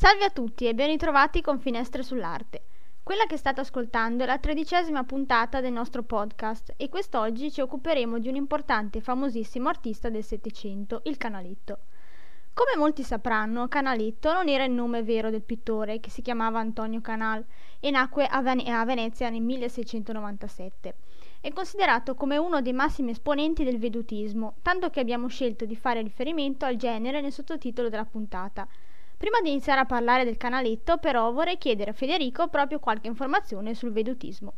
Salve a tutti e ben ritrovati con Finestre sull'Arte. Quella che state ascoltando è la tredicesima puntata del nostro podcast e quest'oggi ci occuperemo di un importante e famosissimo artista del Settecento, il Canaletto. Come molti sapranno, Canaletto non era il nome vero del pittore, che si chiamava Antonio Canal e nacque a, Vene- a Venezia nel 1697. È considerato come uno dei massimi esponenti del vedutismo, tanto che abbiamo scelto di fare riferimento al genere nel sottotitolo della puntata – Prima di iniziare a parlare del canaletto, però, vorrei chiedere a Federico proprio qualche informazione sul vedutismo.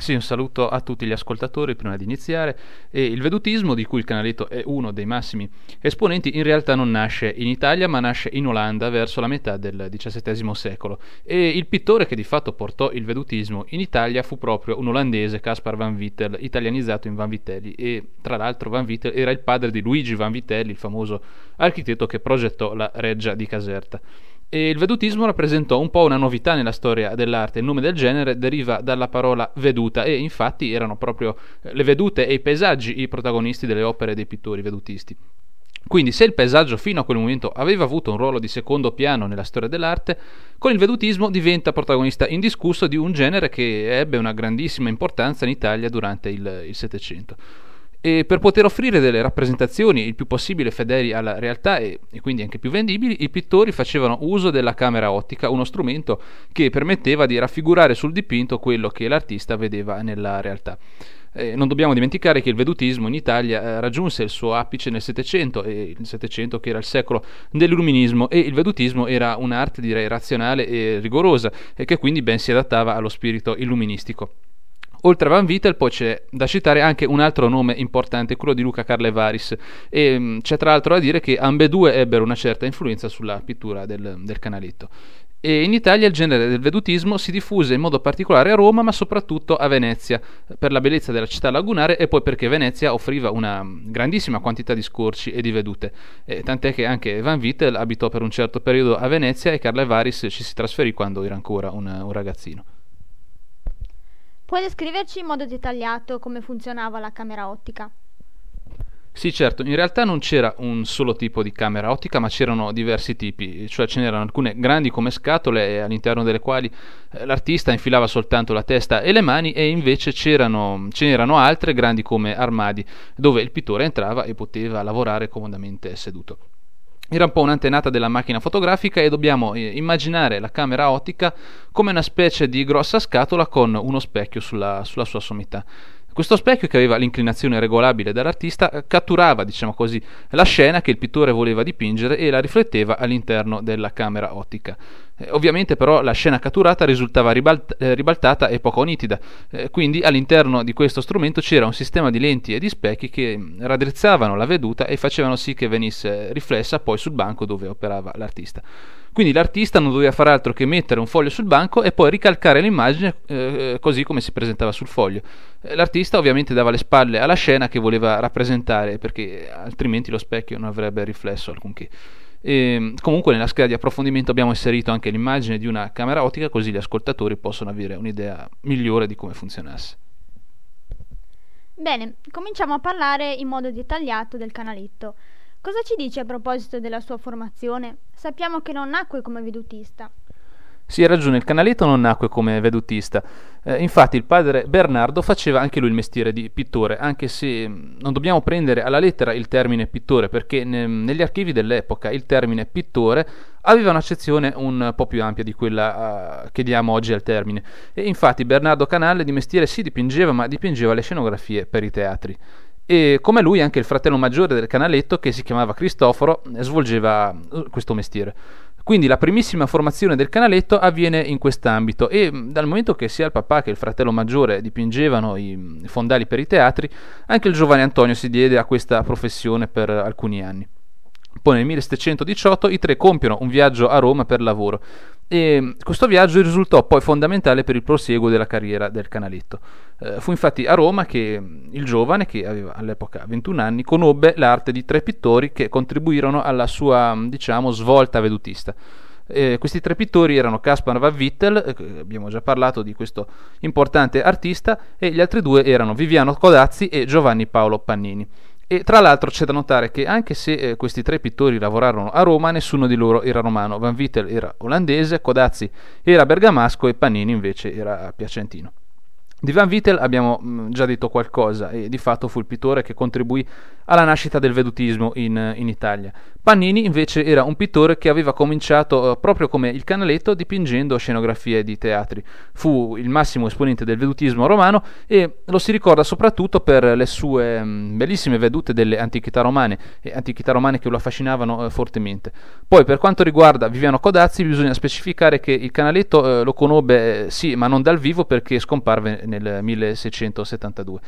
Sì, un saluto a tutti gli ascoltatori prima di iniziare. E il vedutismo, di cui il canaletto è uno dei massimi esponenti, in realtà non nasce in Italia, ma nasce in Olanda verso la metà del XVII secolo. E il pittore che di fatto portò il vedutismo in Italia fu proprio un olandese, Caspar van Wittel, italianizzato in Van Vitelli. E tra l'altro Van Wittel era il padre di Luigi Van Vitelli, il famoso architetto che progettò la reggia di Caserta. E il vedutismo rappresentò un po' una novità nella storia dell'arte. Il nome del genere deriva dalla parola veduta e infatti erano proprio eh, le vedute e i paesaggi i protagonisti delle opere dei pittori vedutisti. Quindi se il paesaggio fino a quel momento aveva avuto un ruolo di secondo piano nella storia dell'arte, con il vedutismo diventa protagonista indiscusso di un genere che ebbe una grandissima importanza in Italia durante il Settecento. E per poter offrire delle rappresentazioni il più possibile fedeli alla realtà e, e, quindi anche più vendibili, i pittori facevano uso della camera ottica, uno strumento che permetteva di raffigurare sul dipinto quello che l'artista vedeva nella realtà. Eh, non dobbiamo dimenticare che il vedutismo in Italia eh, raggiunse il suo apice nel Settecento, e il Settecento che era il secolo dell'illuminismo, e il vedutismo era un'arte direi razionale e rigorosa, e che quindi ben si adattava allo spirito illuministico. Oltre a Van Vittel poi c'è da citare anche un altro nome importante, quello di Luca Carlevaris e mm, c'è tra l'altro da dire che ambedue ebbero una certa influenza sulla pittura del, del canaletto. E in Italia il genere del vedutismo si diffuse in modo particolare a Roma, ma soprattutto a Venezia, per la bellezza della città lagunare e poi perché Venezia offriva una grandissima quantità di scorci e di vedute. E tant'è che anche Van Vittel abitò per un certo periodo a Venezia e Carlevaris ci si trasferì quando era ancora un, un ragazzino. Puoi descriverci in modo dettagliato come funzionava la camera ottica? Sì, certo, in realtà non c'era un solo tipo di camera ottica, ma c'erano diversi tipi, cioè ce n'erano alcune grandi come scatole all'interno delle quali eh, l'artista infilava soltanto la testa e le mani e invece c'erano, ce n'erano altre grandi come armadi, dove il pittore entrava e poteva lavorare comodamente seduto. Era un po' un'antenata della macchina fotografica e dobbiamo eh, immaginare la camera ottica come una specie di grossa scatola con uno specchio sulla, sulla sua sommità. Questo specchio, che aveva l'inclinazione regolabile dall'artista, eh, catturava, diciamo così, la scena che il pittore voleva dipingere e la rifletteva all'interno della camera ottica. Eh, ovviamente però la scena catturata risultava ribalt- eh, ribaltata e poco nitida, eh, quindi all'interno di questo strumento c'era un sistema di lenti e di specchi che mm, raddrizzavano la veduta e facevano sì che venisse riflessa poi sul banco dove operava l'artista. Quindi l'artista non doveva fare altro che mettere un foglio sul banco e poi ricalcare l'immagine eh, così come si presentava sul foglio. L'artista ovviamente dava le spalle alla scena che voleva rappresentare perché altrimenti lo specchio non avrebbe riflesso alcunché. E, comunque nella scheda di approfondimento abbiamo inserito anche l'immagine di una camera ottica così gli ascoltatori possono avere un'idea migliore di come funzionasse. Bene, cominciamo a parlare in modo dettagliato del canaletto. Cosa ci dice a proposito della sua formazione? Sappiamo che non nacque come vedutista. Sì, ha ragione, il canaletto non nacque come vedutista. Eh, infatti il padre Bernardo faceva anche lui il mestiere di pittore, anche se mm, non dobbiamo prendere alla lettera il termine pittore, perché ne, negli archivi dell'epoca il termine pittore aveva un'accezione un po' più ampia di quella uh, che diamo oggi al termine. E infatti Bernardo Canale di mestiere si dipingeva, ma dipingeva le scenografie per i teatri e come lui anche il fratello maggiore del canaletto che si chiamava Cristoforo svolgeva eh, questo mestiere. Quindi la primissima formazione del canaletto avviene in quest'ambito e dal momento che sia il papà che il fratello maggiore dipingevano i fondali per i teatri, anche il giovane Antonio si diede a questa professione per alcuni anni. Poi nel 1718 i tre compiono un viaggio a Roma per lavoro e questo viaggio risultò poi fondamentale per il prosieguo della carriera del canaletto. Eh, fu infatti a Roma che il giovane, che aveva all'epoca 21 anni, conobbe l'arte di tre pittori che contribuirono alla sua, diciamo, svolta vedutista. Eh, questi tre pittori erano Caspar van Wittel, eh, abbiamo già parlato di questo importante artista, e gli altri due erano Viviano Codazzi e Giovanni Paolo Pannini. E tra l'altro c'è da notare che anche se eh, questi tre pittori lavorarono a Roma, nessuno di loro era romano. Van Vittel era olandese, Codazzi era bergamasco e Pannini invece era piacentino. Di Van Vittel abbiamo mm, già detto qualcosa e di fatto fu il pittore che contribuì alla nascita del vedutismo in, in Italia. Pannini invece era un pittore che aveva cominciato uh, proprio come il canaletto dipingendo scenografie di teatri. Fu il massimo esponente del vedutismo romano e lo si ricorda soprattutto per le sue um, bellissime vedute delle antichità romane, e antichità romane che lo affascinavano uh, fortemente. Poi per quanto riguarda Viviano Codazzi bisogna specificare che il canaletto uh, lo conobbe sì, ma non dal vivo perché scomparve nel 1672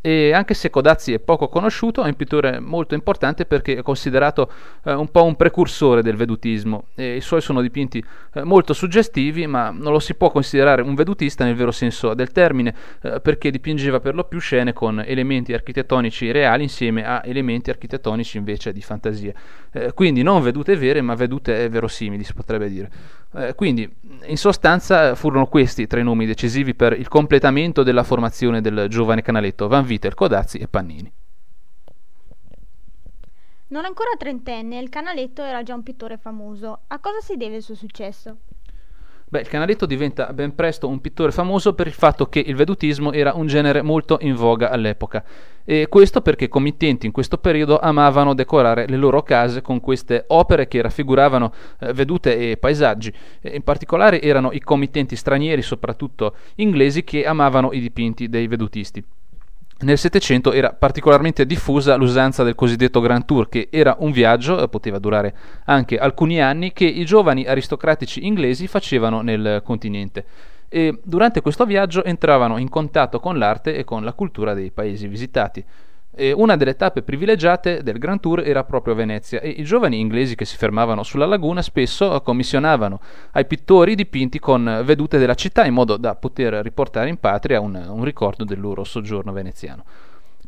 e anche se Codazzi è poco conosciuto, è un pittore molto importante perché è considerato eh, un po' un precursore del vedutismo e i suoi sono dipinti eh, molto suggestivi, ma non lo si può considerare un vedutista nel vero senso del termine, eh, perché dipingeva per lo più scene con elementi architettonici reali insieme a elementi architettonici invece di fantasia. Eh, quindi non vedute vere, ma vedute verosimili, si potrebbe dire. Eh, quindi, in sostanza, furono questi tre nomi decisivi per il completamento della formazione del giovane canaletto Van Viter, Codazzi e Pannini. Non ancora trentenne, il canaletto era già un pittore famoso. A cosa si deve il suo successo? Beh, il Canaletto diventa ben presto un pittore famoso per il fatto che il vedutismo era un genere molto in voga all'epoca. E questo perché i committenti in questo periodo amavano decorare le loro case con queste opere che raffiguravano eh, vedute e paesaggi. E in particolare erano i committenti stranieri, soprattutto inglesi, che amavano i dipinti dei vedutisti. Nel Settecento era particolarmente diffusa l'usanza del cosiddetto Grand Tour, che era un viaggio, eh, poteva durare anche alcuni anni, che i giovani aristocratici inglesi facevano nel continente. E durante questo viaggio entravano in contatto con l'arte e con la cultura dei paesi visitati. E una delle tappe privilegiate del Grand Tour era proprio Venezia e i giovani inglesi che si fermavano sulla laguna spesso commissionavano ai pittori dipinti con vedute della città in modo da poter riportare in patria un, un ricordo del loro soggiorno veneziano.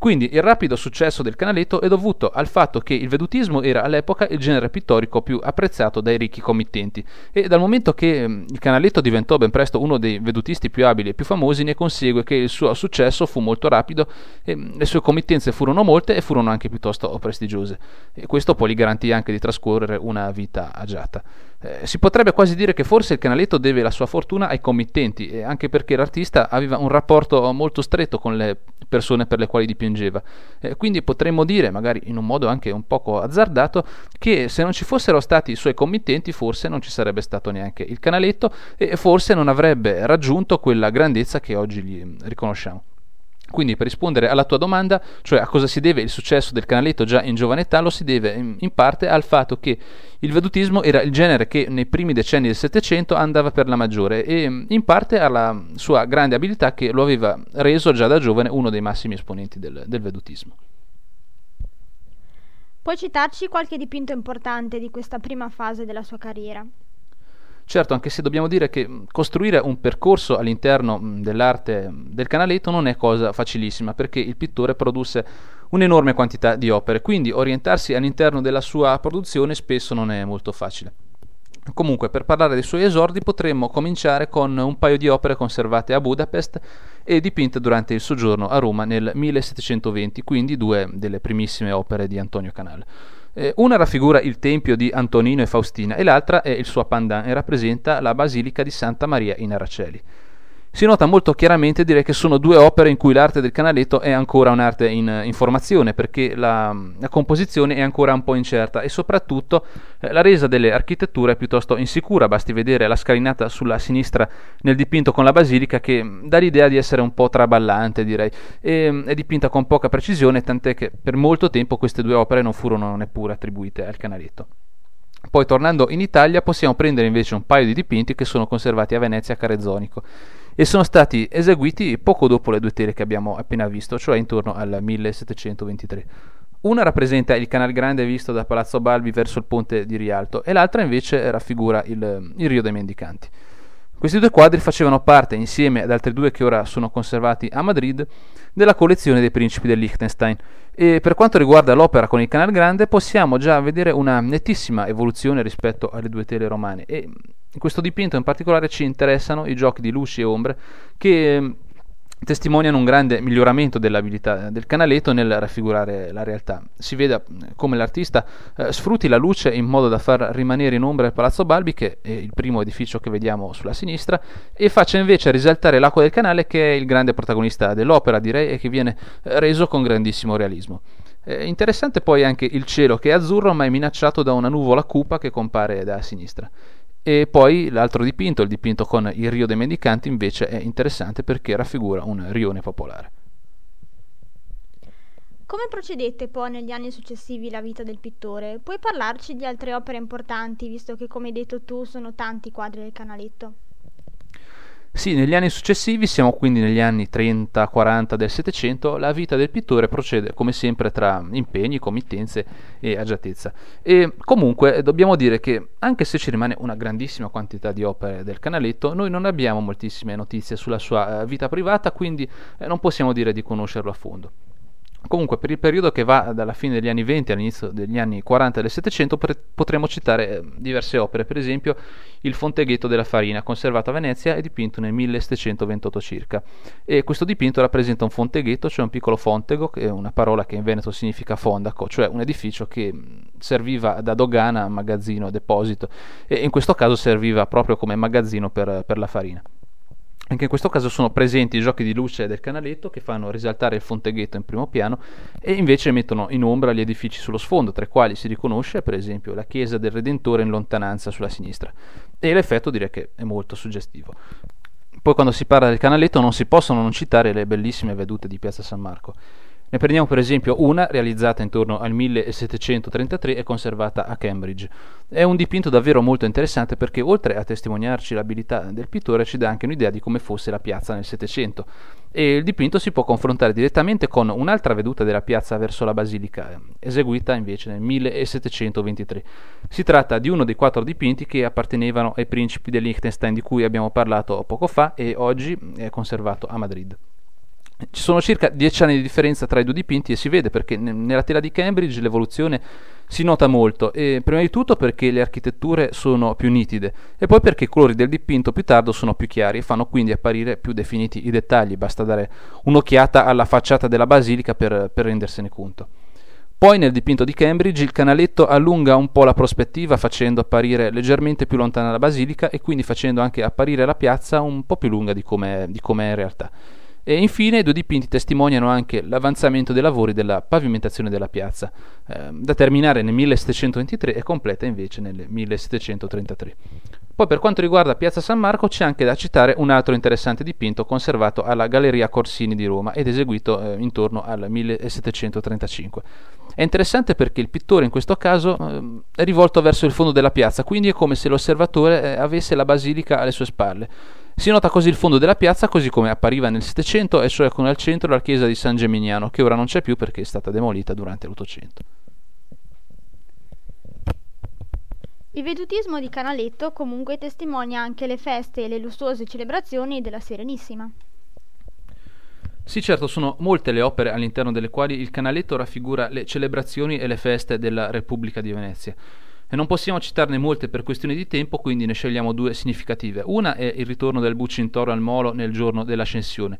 Quindi il rapido successo del canaletto è dovuto al fatto che il vedutismo era all'epoca il genere pittorico più apprezzato dai ricchi committenti e dal momento che mm, il canaletto diventò ben presto uno dei vedutisti più abili e più famosi ne consegue che il suo successo fu molto rapido e mm, le sue committenze furono molte e furono anche piuttosto prestigiose e questo poi gli garantì anche di trascorrere una vita agiata. Eh, si potrebbe quasi dire che forse il canaletto deve la sua fortuna ai committenti, anche perché l'artista aveva un rapporto molto stretto con le persone per le quali dipingeva. Eh, quindi potremmo dire, magari in un modo anche un poco azzardato, che se non ci fossero stati i suoi committenti, forse non ci sarebbe stato neanche il canaletto e forse non avrebbe raggiunto quella grandezza che oggi gli riconosciamo. Quindi per rispondere alla tua domanda, cioè a cosa si deve il successo del canaletto già in giovane età, lo si deve in parte al fatto che il vedutismo era il genere che nei primi decenni del Settecento andava per la maggiore e in parte alla sua grande abilità che lo aveva reso già da giovane uno dei massimi esponenti del, del vedutismo. Puoi citarci qualche dipinto importante di questa prima fase della sua carriera? Certo, anche se dobbiamo dire che costruire un percorso all'interno dell'arte del canaletto non è cosa facilissima, perché il pittore produsse un'enorme quantità di opere, quindi orientarsi all'interno della sua produzione spesso non è molto facile. Comunque, per parlare dei suoi esordi potremmo cominciare con un paio di opere conservate a Budapest e dipinte durante il soggiorno a Roma nel 1720, quindi due delle primissime opere di Antonio Canale. Eh, una raffigura il tempio di Antonino e Faustina e l'altra è il suo pandan e rappresenta la basilica di Santa Maria in Araceli si nota molto chiaramente direi che sono due opere in cui l'arte del canaletto è ancora un'arte in, in formazione perché la, la, composizione è ancora un po' incerta e soprattutto eh, la resa delle architetture è piuttosto insicura, basti vedere la scalinata sulla sinistra nel dipinto con la basilica che dà l'idea di essere un po' traballante direi. E, è dipinta con poca precisione tant'è che per molto tempo queste due opere non furono neppure attribuite al canaletto. Poi tornando in Italia possiamo prendere invece un paio di dipinti che sono conservati a Venezia a Carezzonico e sono stati eseguiti poco dopo le due tele che abbiamo appena visto, cioè intorno al 1723. Una rappresenta il Canal Grande visto da Palazzo Balbi verso il ponte di Rialto e l'altra invece raffigura il, il Rio dei Mendicanti. Questi due quadri facevano parte, insieme ad altri due che ora sono conservati a Madrid, della collezione dei principi del Liechtenstein. E per quanto riguarda l'opera con il Canal Grande, possiamo già vedere una nettissima evoluzione rispetto alle due tele romane. E in questo dipinto in particolare ci interessano i giochi di luci e ombre che testimoniano un grande miglioramento dell'abilità del canaletto nel raffigurare la realtà. Si vede eh, come l'artista eh, sfrutti la luce in modo da far rimanere in ombra il Palazzo Balbi, che è il primo edificio che vediamo sulla sinistra, e faccia invece risaltare l'acqua del canale, che è il grande protagonista dell'opera, direi, e che viene eh, reso con grandissimo realismo. Eh, interessante poi anche il cielo che è azzurro ma è minacciato da una nuvola cupa che compare da sinistra. E poi l'altro dipinto, il dipinto con il Rio dei Mendicanti, invece è interessante perché raffigura un rione popolare. Come procedette poi negli anni successivi la vita del pittore? Puoi parlarci di altre opere importanti, visto che come hai detto tu sono tanti i quadri del canaletto? Sì, negli anni successivi, siamo quindi negli anni 30-40 del Settecento, la vita del pittore procede come sempre tra impegni, committenze e agiatezza. E comunque dobbiamo dire che anche se ci rimane una grandissima quantità di opere del canaletto, noi non abbiamo moltissime notizie sulla sua eh, vita privata, quindi eh, non possiamo dire di conoscerlo a fondo. Comunque, per il periodo che va dalla fine degli anni 20 all'inizio degli anni 40 del Settecento, potremmo citare eh, diverse opere, per esempio il Fonteghetto della Farina, conservato a Venezia e dipinto nel 1728 circa. E questo dipinto rappresenta un fonteghetto, cioè un piccolo fontego, che è una parola che in Veneto significa fondaco, cioè un edificio che serviva da dogana, magazzino, deposito, e in questo caso serviva proprio come magazzino per, per la farina. Anche in questo caso sono presenti i giochi di luce del canaletto che fanno risaltare il fonteghetto in primo piano e invece mettono in ombra gli edifici sullo sfondo, tra i quali si riconosce per esempio la chiesa del Redentore in lontananza sulla sinistra. E l'effetto direi che è molto suggestivo. Poi quando si parla del canaletto non si possono non citare le bellissime vedute di Piazza San Marco. Ne prendiamo per esempio una realizzata intorno al 1733 e conservata a Cambridge. È un dipinto davvero molto interessante perché oltre a testimoniarci l'abilità del pittore ci dà anche un'idea di come fosse la piazza nel Settecento e il dipinto si può confrontare direttamente con un'altra veduta della piazza verso la basilica, eseguita invece nel 1723. Si tratta di uno dei quattro dipinti che appartenevano ai principi del Liechtenstein di cui abbiamo parlato poco fa e oggi è conservato a Madrid. Ci sono circa dieci anni di differenza tra i due dipinti e si vede perché nella tela di Cambridge l'evoluzione si nota molto e prima di tutto perché le architetture sono più nitide e poi perché i colori del dipinto più tardo sono più chiari e fanno quindi apparire più definiti i dettagli, basta dare un'occhiata alla facciata della basilica per, per rendersene conto. Poi nel dipinto di Cambridge il canaletto allunga un po' la prospettiva facendo apparire leggermente più lontana la basilica e quindi facendo anche apparire la piazza un po' più lunga di come è in realtà. E infine i due dipinti testimoniano anche l'avanzamento dei lavori della pavimentazione della piazza, eh, da terminare nel 1723 e completa invece nel 1733. Poi per quanto riguarda Piazza San Marco c'è anche da citare un altro interessante dipinto conservato alla Galleria Corsini di Roma ed eseguito eh, intorno al 1735. È interessante perché il pittore in questo caso eh, è rivolto verso il fondo della piazza, quindi è come se l'osservatore eh, avesse la basilica alle sue spalle. Si nota così il fondo della piazza così come appariva nel Settecento e cioè con al centro la chiesa di San Geminiano, che ora non c'è più perché è stata demolita durante l'Ottocento. Il vedutismo di Canaletto comunque testimonia anche le feste e le lussuose celebrazioni della Serenissima. Sì, certo, sono molte le opere all'interno delle quali il Canaletto raffigura le celebrazioni e le feste della Repubblica di Venezia e non possiamo citarne molte per questioni di tempo, quindi ne scegliamo due significative. Una è il ritorno del Bucintoro al Molo nel giorno dell'Ascensione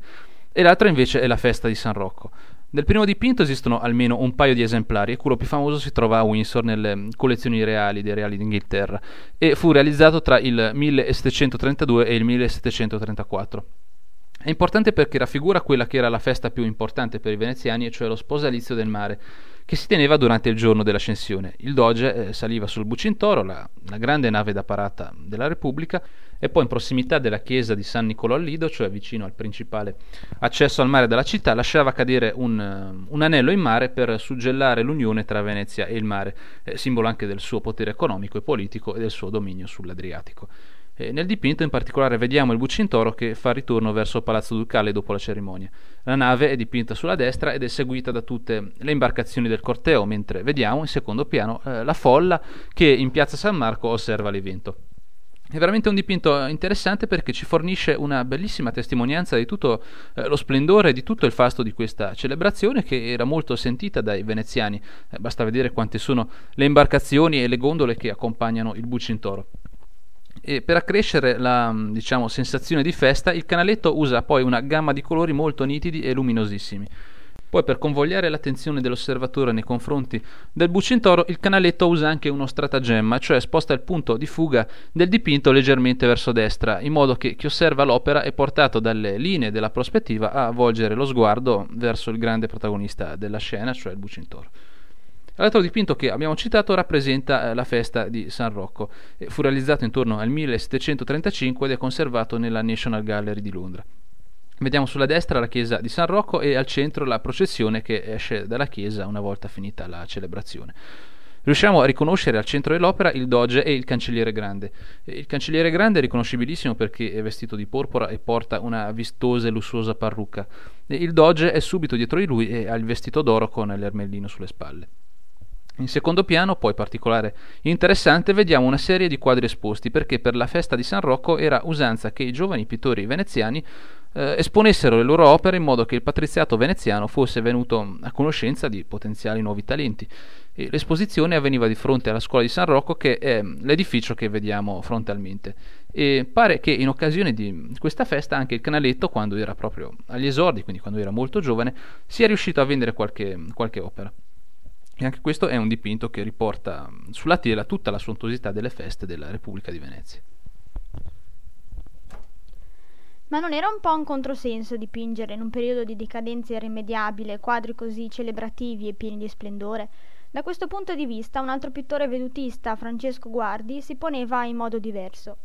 e l'altra invece è la festa di San Rocco. Del primo dipinto esistono almeno un paio di esemplari e quello più famoso si trova a Windsor nelle collezioni reali dei reali d'Inghilterra e fu realizzato tra il 1732 e il 1734. È importante perché raffigura quella che era la festa più importante per i veneziani, cioè lo sposalizio del mare, che si teneva durante il giorno dell'ascensione. Il doge eh, saliva sul Bucintoro, la, la, grande nave da parata della Repubblica, e poi in prossimità della chiesa di San Niccolò al Lido, cioè vicino al principale accesso al mare della città, lasciava cadere un, uh, un anello in mare per suggellare l'unione tra Venezia e il mare, eh, simbolo anche del suo potere economico e politico e del suo dominio sull'Adriatico. E nel dipinto in particolare vediamo il Bucintoro che fa ritorno verso Palazzo Ducale dopo la cerimonia. La nave è dipinta sulla destra ed è seguita da tutte le imbarcazioni del corteo, mentre vediamo in secondo piano eh, la folla che in piazza San Marco osserva l'evento. È veramente un dipinto interessante perché ci fornisce una bellissima testimonianza di tutto eh, lo splendore e di tutto il fasto di questa celebrazione che era molto sentita dai veneziani. Eh, basta vedere quante sono le imbarcazioni e le gondole che accompagnano il Bucintoro. E per accrescere la diciamo, sensazione di festa, il canaletto usa poi una gamma di colori molto nitidi e luminosissimi. Poi per convogliare l'attenzione dell'osservatore nei confronti del Bucintoro, il canaletto usa anche uno stratagemma, cioè sposta il punto di fuga del dipinto leggermente verso destra, in modo che chi osserva l'opera è portato dalle linee della prospettiva a volgere lo sguardo verso il grande protagonista della scena, cioè il Bucintoro. L'altro dipinto che abbiamo citato rappresenta eh, la festa di San Rocco. fu realizzato intorno al 1735 ed è conservato nella National Gallery di Londra. Vediamo sulla destra la chiesa di San Rocco e al centro la processione che esce dalla chiesa una volta finita la celebrazione. Riusciamo a riconoscere al centro dell'opera il doge e il cancelliere grande. Il cancelliere grande è riconoscibilissimo perché è vestito di porpora e porta una vistosa e lussuosa parrucca. Il doge è subito dietro di lui e ha il vestito d'oro con l'ermellino sulle spalle. In secondo piano, poi particolare interessante, vediamo una serie di quadri esposti perché per la festa di San Rocco era usanza che i giovani pittori veneziani eh, esponessero le loro opere in modo che il patriziato veneziano fosse venuto a conoscenza di potenziali nuovi talenti. E l'esposizione avveniva di fronte alla scuola di San Rocco, che è l'edificio che vediamo frontalmente. E pare che in occasione di questa festa anche il canaletto, quando era proprio agli esordi, quindi quando era molto giovane, sia riuscito a vendere qualche, qualche opera. E anche questo è un dipinto che riporta sulla tela tutta la sontuosità delle feste della Repubblica di Venezia. Ma non era un po' un controsenso dipingere in un periodo di decadenza irrimediabile quadri così celebrativi e pieni di splendore? Da questo punto di vista un altro pittore vedutista, Francesco Guardi, si poneva in modo diverso.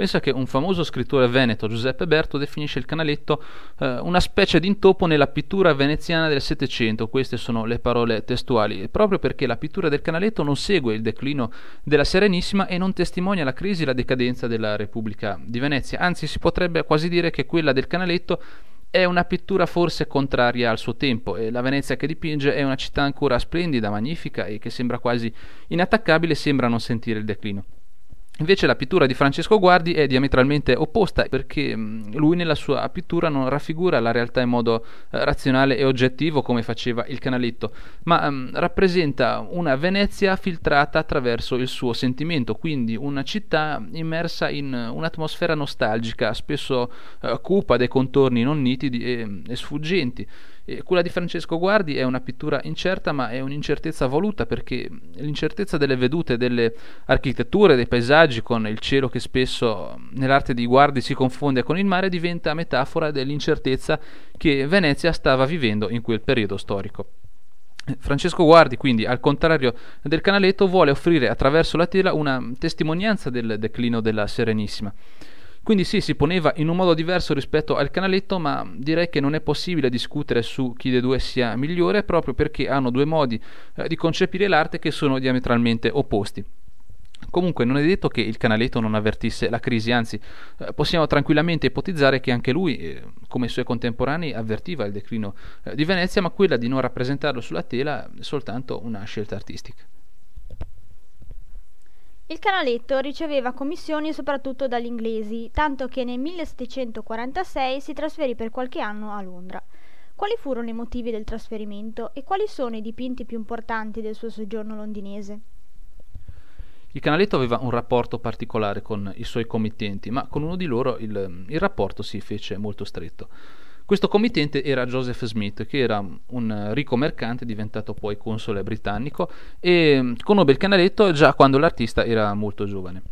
Pensa che un famoso scrittore veneto, Giuseppe Berto, definisce il canaletto eh, una specie di intoppo nella pittura veneziana del Settecento, queste sono le parole testuali, proprio perché la pittura del canaletto non segue il declino della Serenissima e non testimonia la crisi e la decadenza della Repubblica di Venezia, anzi si potrebbe quasi dire che quella del canaletto è una pittura forse contraria al suo tempo. E la Venezia che dipinge è una città ancora splendida, magnifica e che sembra quasi inattaccabile, sembra non sentire il declino. Invece la pittura di Francesco Guardi è diametralmente opposta perché mm, lui nella sua pittura non raffigura la realtà in modo eh, razionale e oggettivo come faceva il canaletto, ma mm, rappresenta una Venezia filtrata attraverso il suo sentimento, quindi una città immersa in un'atmosfera nostalgica, spesso eh, cupa dai contorni non nitidi e, e sfuggenti. E quella di Francesco Guardi è una pittura incerta, ma è un'incertezza voluta perché l'incertezza delle vedute, delle architetture, dei paesaggi, con il cielo che spesso nell'arte di Guardi si confonde con il mare, diventa metafora dell'incertezza che Venezia stava vivendo in quel periodo storico. Francesco Guardi, quindi, al contrario del canaletto, vuole offrire attraverso la tela una testimonianza del declino della Serenissima. Quindi sì, si poneva in un modo diverso rispetto al canaletto, ma direi che non è possibile discutere su chi dei due sia migliore proprio perché hanno due modi eh, di concepire l'arte che sono diametralmente opposti. Comunque non è detto che il canaletto non avvertisse la crisi, anzi eh, possiamo tranquillamente ipotizzare che anche lui, eh, come i suoi contemporanei, avvertiva il declino eh, di Venezia, ma quella di non rappresentarlo sulla tela è soltanto una scelta artistica. Il canaletto riceveva commissioni soprattutto dagli inglesi, tanto che nel 1746 si trasferì per qualche anno a Londra. Quali furono i motivi del trasferimento e quali sono i dipinti più importanti del suo soggiorno londinese? Il canaletto aveva un rapporto particolare con i suoi committenti, ma con uno di loro il, il rapporto si fece molto stretto. Questo committente era Joseph Smith, che era un ricco mercante diventato poi console britannico e conobbe il canaletto già quando l'artista era molto giovane.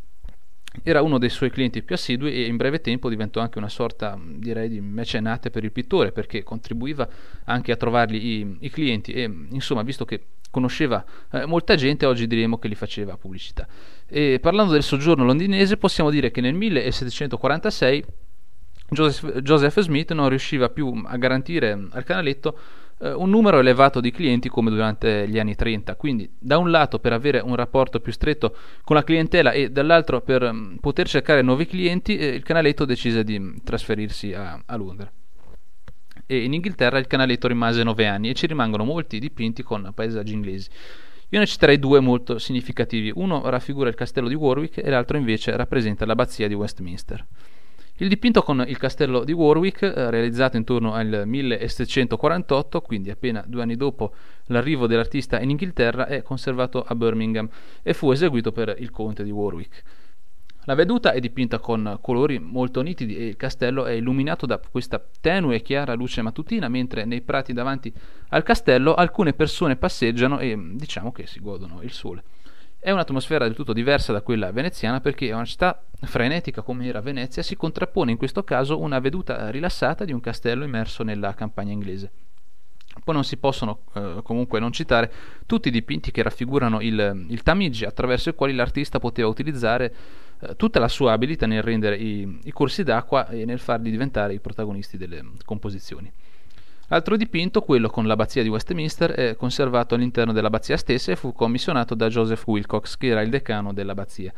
Era uno dei suoi clienti più assidui e in breve tempo diventò anche una sorta, direi, di mecenate per il pittore perché contribuiva anche a trovargli i, i clienti e, insomma, visto che conosceva eh, molta gente, oggi diremo che gli faceva pubblicità. E parlando del soggiorno londinese, possiamo dire che nel 1746 Joseph, Joseph Smith non riusciva più a garantire al canaletto eh, un numero elevato di clienti come durante gli anni 30. Quindi, da un lato per avere un rapporto più stretto con la clientela e dall'altro per um, poter cercare nuovi clienti, eh, il canaletto decise di mm, trasferirsi a, a Londra. E in Inghilterra il canaletto rimase nove anni e ci rimangono molti dipinti con paesaggi inglesi. Io ne citerei due molto significativi. Uno raffigura il castello di Warwick e l'altro invece rappresenta l'abbazia di Westminster. Il dipinto con il castello di Warwick, eh, realizzato intorno al 1748, quindi appena due anni dopo l'arrivo dell'artista in Inghilterra, è conservato a Birmingham e fu eseguito per il conte di Warwick. La veduta è dipinta con colori molto nitidi e il castello è illuminato da questa tenue e chiara luce mattutina, mentre nei prati davanti al castello alcune persone passeggiano e diciamo che si godono il sole. È un'atmosfera del tutto diversa da quella veneziana perché a una città frenetica come era Venezia si contrappone in questo caso una veduta rilassata di un castello immerso nella campagna inglese. Poi non si possono eh, comunque non citare tutti i dipinti che raffigurano il, il Tamigi attraverso i quali l'artista poteva utilizzare eh, tutta la sua abilità nel rendere i, i corsi d'acqua e nel farli diventare i protagonisti delle composizioni. L'altro dipinto, quello con l'abbazia di Westminster, è conservato all'interno dell'abbazia stessa e fu commissionato da Joseph Wilcox, che era il decano dell'abbazia.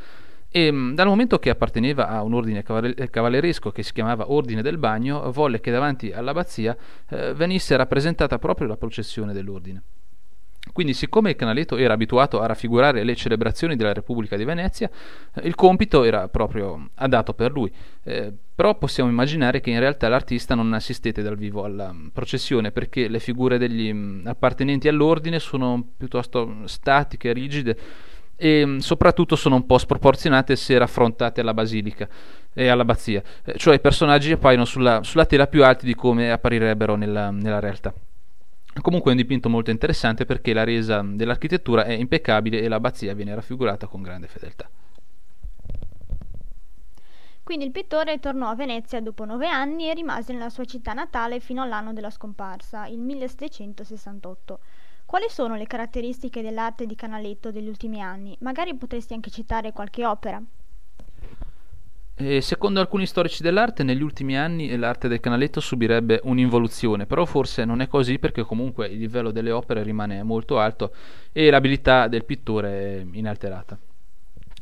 E mm, dal momento che apparteneva a un ordine cavalleresco che si chiamava Ordine del Bagno, volle che davanti all'abbazia eh, venisse rappresentata proprio la processione dell'ordine. Quindi, siccome il canaletto era abituato a raffigurare le celebrazioni della Repubblica di Venezia, eh, il compito era proprio adatto per lui. Eh, però possiamo immaginare che in realtà l'artista non assistette dal vivo alla mm, processione perché le figure degli mm, appartenenti all'ordine sono piuttosto statiche, rigide e mm, soprattutto sono un po' sproporzionate se raffrontate alla basilica e all'abbazia, eh, cioè i personaggi appaiono sulla, sulla, tela più alti di come apparirebbero nella, nella realtà. Comunque è un dipinto molto interessante perché la resa dell'architettura è impeccabile e l'abbazia viene raffigurata con grande fedeltà. Quindi il pittore tornò a Venezia dopo nove anni e rimase nella sua città natale fino all'anno della scomparsa, il 1768. Quali sono le caratteristiche dell'arte di Canaletto degli ultimi anni? Magari potresti anche citare qualche opera. E secondo alcuni storici dell'arte, negli ultimi anni l'arte del canaletto subirebbe un'involuzione, però forse non è così perché comunque il livello delle opere rimane molto alto e l'abilità del pittore è inalterata.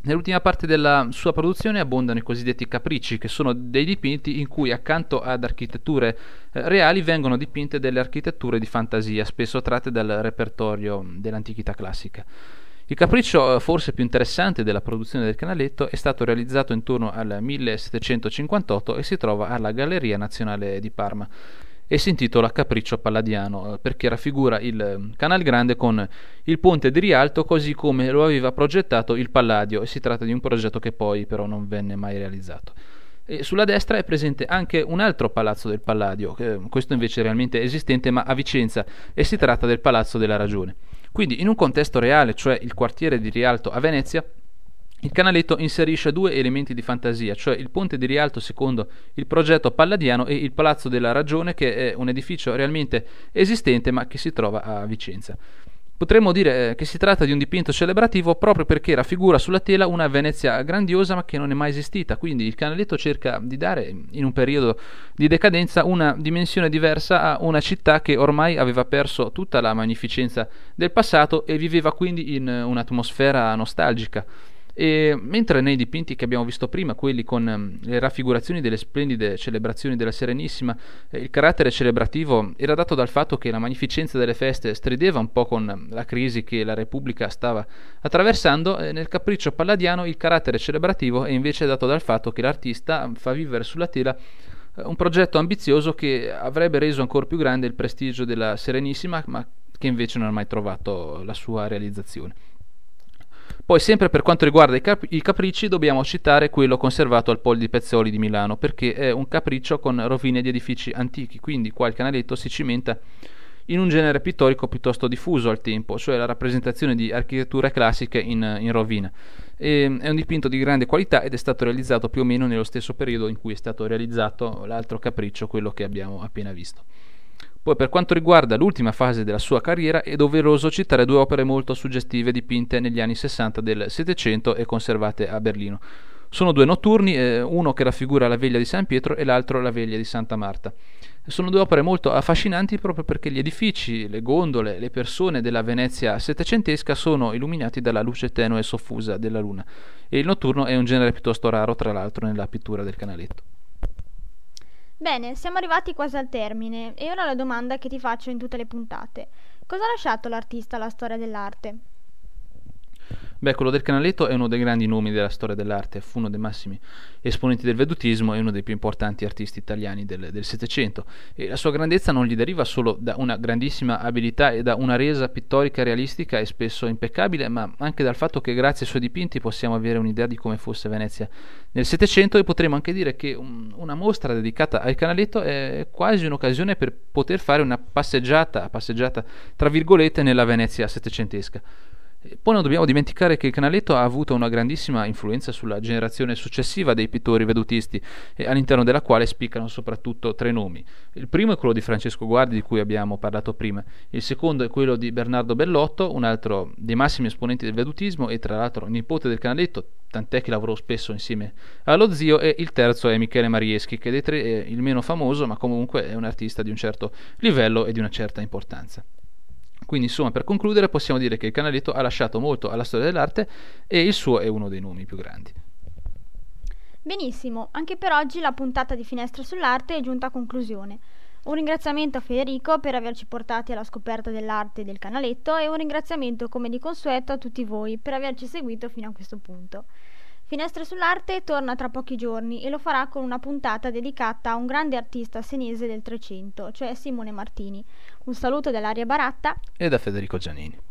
Nell'ultima parte della sua produzione abbondano i cosiddetti capricci, che sono dei dipinti in cui accanto ad architetture eh, reali vengono dipinte delle architetture di fantasia, spesso tratte dal repertorio dell'antichità classica. Il capriccio eh, forse più interessante della produzione del canaletto è stato realizzato intorno al 1758 e si trova alla Galleria Nazionale di Parma e si intitola Capriccio Palladiano eh, perché raffigura il eh, Canal Grande con il ponte di Rialto così come lo aveva progettato il Palladio e si tratta di un progetto che poi però non venne mai realizzato. E sulla destra è presente anche un altro palazzo del Palladio, eh, questo invece è realmente esistente ma a Vicenza e si tratta del Palazzo della Ragione. Quindi in un contesto reale, cioè il quartiere di Rialto a Venezia, il canaletto inserisce due elementi di fantasia, cioè il ponte di Rialto secondo il progetto palladiano e il Palazzo della Ragione, che è un edificio realmente esistente ma che si trova a Vicenza. Potremmo dire eh, che si tratta di un dipinto celebrativo proprio perché raffigura sulla tela una Venezia grandiosa ma che non è mai esistita, quindi il canaletto cerca di dare in un periodo di decadenza una dimensione diversa a una città che ormai aveva perso tutta la magnificenza del passato e viveva quindi in un'atmosfera nostalgica. E mentre nei dipinti che abbiamo visto prima, quelli con ehm, le raffigurazioni delle splendide celebrazioni della Serenissima, eh, il carattere celebrativo era dato dal fatto che la magnificenza delle feste strideva un po' con ehm, la crisi che la Repubblica stava attraversando, nel capriccio palladiano il carattere celebrativo è invece dato dal fatto che l'artista fa vivere sulla tela eh, un progetto ambizioso che avrebbe reso ancora più grande il prestigio della Serenissima, ma che invece non ha mai trovato la sua realizzazione. Poi, sempre per quanto riguarda i, cap- i, capricci, dobbiamo citare quello conservato al Pol di Pezzoli di Milano, perché è un capriccio con rovine di edifici antichi, quindi qua il canaletto si cimenta in un genere pittorico piuttosto diffuso al tempo, cioè la rappresentazione di architetture classiche in, in rovina. E, è un dipinto di grande qualità ed è stato realizzato più o meno nello stesso periodo in cui è stato realizzato l'altro capriccio, quello che abbiamo appena visto. Poi per quanto riguarda l'ultima fase della sua carriera è doveroso citare due opere molto suggestive dipinte negli anni 60 del Settecento e conservate a Berlino. Sono due notturni, eh, uno che raffigura la veglia di San Pietro e l'altro la veglia di Santa Marta. Sono due opere molto affascinanti proprio perché gli edifici, le gondole, le persone della Venezia settecentesca sono illuminati dalla luce tenue e soffusa della luna e il notturno è un genere piuttosto raro tra l'altro nella pittura del canaletto. Bene, siamo arrivati quasi al termine e ora la domanda che ti faccio in tutte le puntate. Cosa ha lasciato l'artista alla storia dell'arte? Beh, quello del Canaletto è uno dei grandi nomi della storia dell'arte, fu uno dei massimi esponenti del vedutismo e uno dei più importanti artisti italiani del Settecento. La sua grandezza non gli deriva solo da una grandissima abilità e da una resa pittorica realistica e spesso impeccabile, ma anche dal fatto che grazie ai suoi dipinti possiamo avere un'idea di come fosse Venezia nel Settecento e potremmo anche dire che un, una mostra dedicata al Canaletto è quasi un'occasione per poter fare una passeggiata, passeggiata tra virgolette, nella Venezia settecentesca. Poi non dobbiamo dimenticare che il Canaletto ha avuto una grandissima influenza sulla generazione successiva dei pittori vedutisti, all'interno della quale spiccano soprattutto tre nomi. Il primo è quello di Francesco Guardi, di cui abbiamo parlato prima, il secondo è quello di Bernardo Bellotto, un altro dei massimi esponenti del vedutismo e tra l'altro nipote del Canaletto, tant'è che lavorò spesso insieme allo zio, e il terzo è Michele Marieschi, che dei tre è il meno famoso, ma comunque è un artista di un certo livello e di una certa importanza. Quindi insomma per concludere possiamo dire che il Canaletto ha lasciato molto alla storia dell'arte e il suo è uno dei nomi più grandi. Benissimo, anche per oggi la puntata di Finestre sull'arte è giunta a conclusione. Un ringraziamento a Federico per averci portati alla scoperta dell'arte del canaletto e un ringraziamento come di consueto a tutti voi per averci seguito fino a questo punto. Finestre sull'arte torna tra pochi giorni e lo farà con una puntata dedicata a un grande artista senese del Trecento, cioè Simone Martini. Un saluto dall'Aria Baratta e da Federico Giannini.